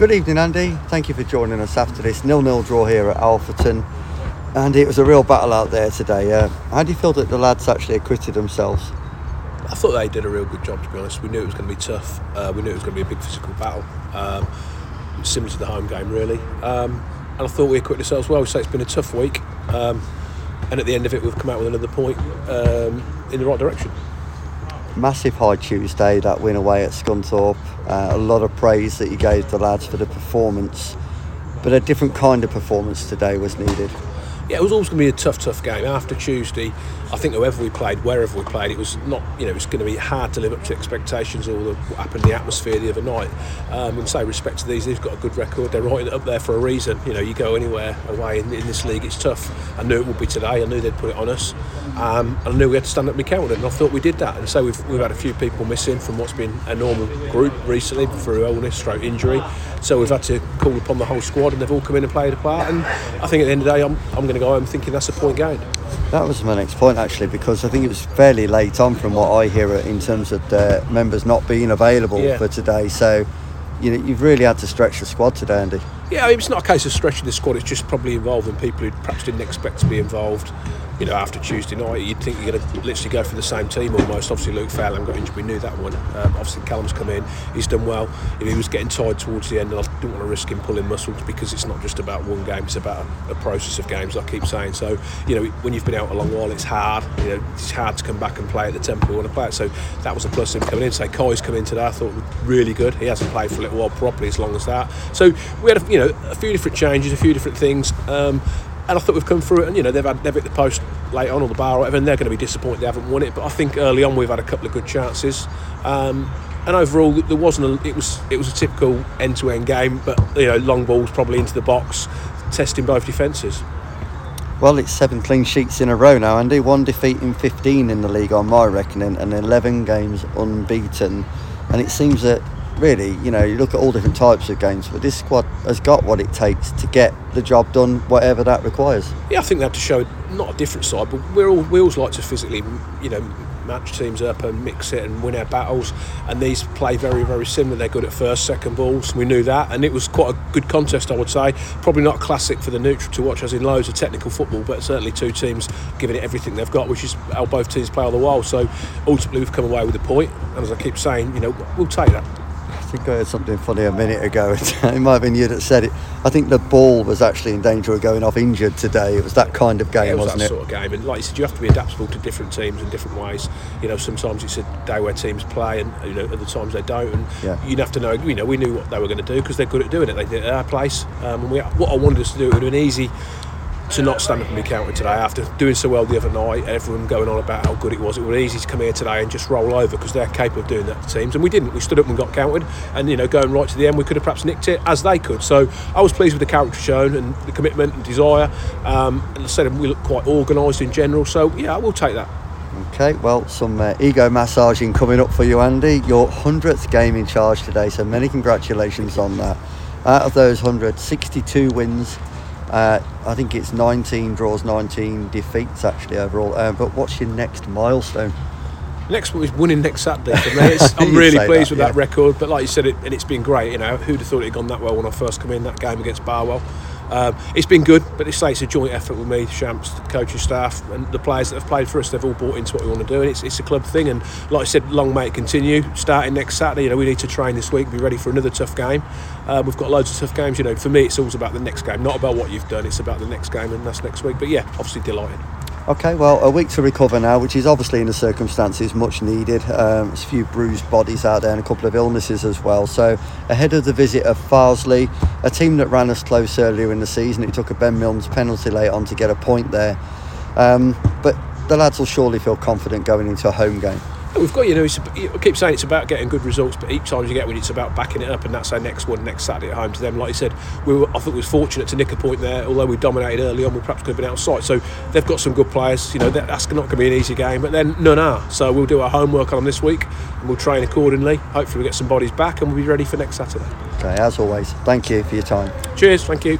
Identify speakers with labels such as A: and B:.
A: Good evening, Andy. Thank you for joining us after this nil-nil draw here at Alfreton. Andy, it was a real battle out there today. Uh, how do you feel that the lads actually acquitted themselves?
B: I thought they did a real good job, to be honest. We knew it was going to be tough. Uh, we knew it was going to be a big physical battle, um, similar to the home game, really. Um, and I thought we acquitted ourselves well. So it's been a tough week, um, and at the end of it, we've come out with another point um, in the right direction.
A: Massive high Tuesday, that win away at Scunthorpe. Uh, a lot of praise that you gave the lads for the performance, but a different kind of performance today was needed
B: yeah, it was always going to be a tough, tough game. After Tuesday, I think whoever we played, wherever we played, it was not, you know, it's going to be hard to live up to expectations or what happened in the atmosphere the other night. Um, and say respect to these, they've got a good record. They're right up there for a reason. You know, you go anywhere away in, in this league, it's tough. I knew it would be today. I knew they'd put it on us. Um, I knew we had to stand up and be counted, and I thought we did that. And so we've, we've had a few people missing from what's been a normal group recently through illness, stroke injury. So we've had to call upon the whole squad, and they've all come in and played a part. And I think at the end of the day, I'm, I'm going to go home thinking that's a point gained.
A: That was my next point actually, because I think it was fairly late on from what I hear in terms of the members not being available yeah. for today. So, you know, you've really had to stretch the squad today, Andy.
B: Yeah, it's not a case of stretching the squad. It's just probably involving people who perhaps didn't expect to be involved you know, after Tuesday night, you'd think you're going to literally go for the same team almost. Obviously, Luke Fairlamb got injured, we knew that one. Um, obviously, Callum's come in, he's done well. He was getting tired towards the end, and I didn't want to risk him pulling muscles because it's not just about one game, it's about a, a process of games, I keep saying. So, you know, when you've been out a long while, it's hard. You know, it's hard to come back and play at the tempo we want to play it. So, that was a plus him coming in. So, Kai's come in today, I thought really good. He hasn't played for a little while properly as long as that. So, we had, a, you know, a few different changes, a few different things. Um, and I thought we've come through it. And you know they've had they've hit the post late on or the bar or whatever, and they're going to be disappointed they haven't won it. But I think early on we've had a couple of good chances. Um, and overall, there wasn't. A, it was it was a typical end-to-end game, but you know, long balls probably into the box, testing both defences.
A: Well, it's seven clean sheets in a row now, Andy. One defeat in 15 in the league, on my reckoning, and 11 games unbeaten. And it seems that really, you know, you look at all different types of games, but this squad has got what it takes to get the job done, whatever that requires.
B: Yeah, I think they have to show not a different side, but we're all we always like to physically, you know, match teams up and mix it and win our battles. And these play very, very similar. They're good at first, second balls. We knew that, and it was quite a good contest, I would say. Probably not a classic for the neutral to watch, as in loads of technical football, but certainly two teams giving it everything they've got, which is how both teams play all the while. So ultimately, we've come away with a point. point, and as I keep saying, you know, we'll take that.
A: I think I heard something funny a minute ago. it might have been you that said it. I think the ball was actually in danger of going off injured today. It was that kind of game,
B: yeah, it
A: was wasn't
B: that
A: it?
B: sort of game. And like you said, you have to be adaptable to different teams in different ways. You know, sometimes it's a day where teams play, and you know, other times they don't. And yeah. you'd have to know. You know, we knew what they were going to do because they're good at doing it. They did it at our place. Um, and we, what I wanted us to do, it would have been easy to not stand up and be counted today after doing so well the other night, everyone going on about how good it was. It was easy to come here today and just roll over because they're capable of doing that to teams, and we didn't. We stood up and got counted, and you know, going right to the end, we could have perhaps nicked it as they could. So I was pleased with the character shown and the commitment and desire. Um, and I said we look quite organised in general, so yeah, I will take that.
A: Okay, well, some uh, ego massaging coming up for you, Andy. Your 100th game in charge today, so many congratulations on that. Out of those 100, 62 wins, uh, I think it's 19 draws, 19 defeats actually overall. Uh, but what's your next milestone?
B: Next one is winning next Saturday. I'm really pleased that, with yeah. that record. But like you said, it, and it's been great. You know, who'd have thought it had gone that well when I first come in that game against Barwell? Um, it's been good, but it's, like it's a joint effort with me, Shamps, the coaching staff, and the players that have played for us. They've all bought into what we want to do, and it's, it's a club thing. And like I said, long may it continue. Starting next Saturday, you know, we need to train this week, be ready for another tough game. Uh, we've got loads of tough games. You know, for me, it's always about the next game, not about what you've done. It's about the next game, and that's next week. But yeah, obviously delighted.
A: Okay, well, a week to recover now, which is obviously in the circumstances much needed. Um, there's a few bruised bodies out there and a couple of illnesses as well. So, ahead of the visit of Farsley, a team that ran us close earlier in the season, it took a Ben Milnes penalty late on to get a point there. Um, but the lads will surely feel confident going into a home game.
B: We've got, you know, I keep saying it's about getting good results, but each time you get one, it's about backing it up, and that's our next one next Saturday at home to them. Like I said, we were, I think we was fortunate to nick a point there, although we dominated early on, we perhaps could have been outside. So they've got some good players, you know, that's not going to be an easy game, but then none are. So we'll do our homework on them this week, and we'll train accordingly. Hopefully, we get some bodies back, and we'll be ready for next Saturday.
A: Okay, as always, thank you for your time.
B: Cheers, thank you.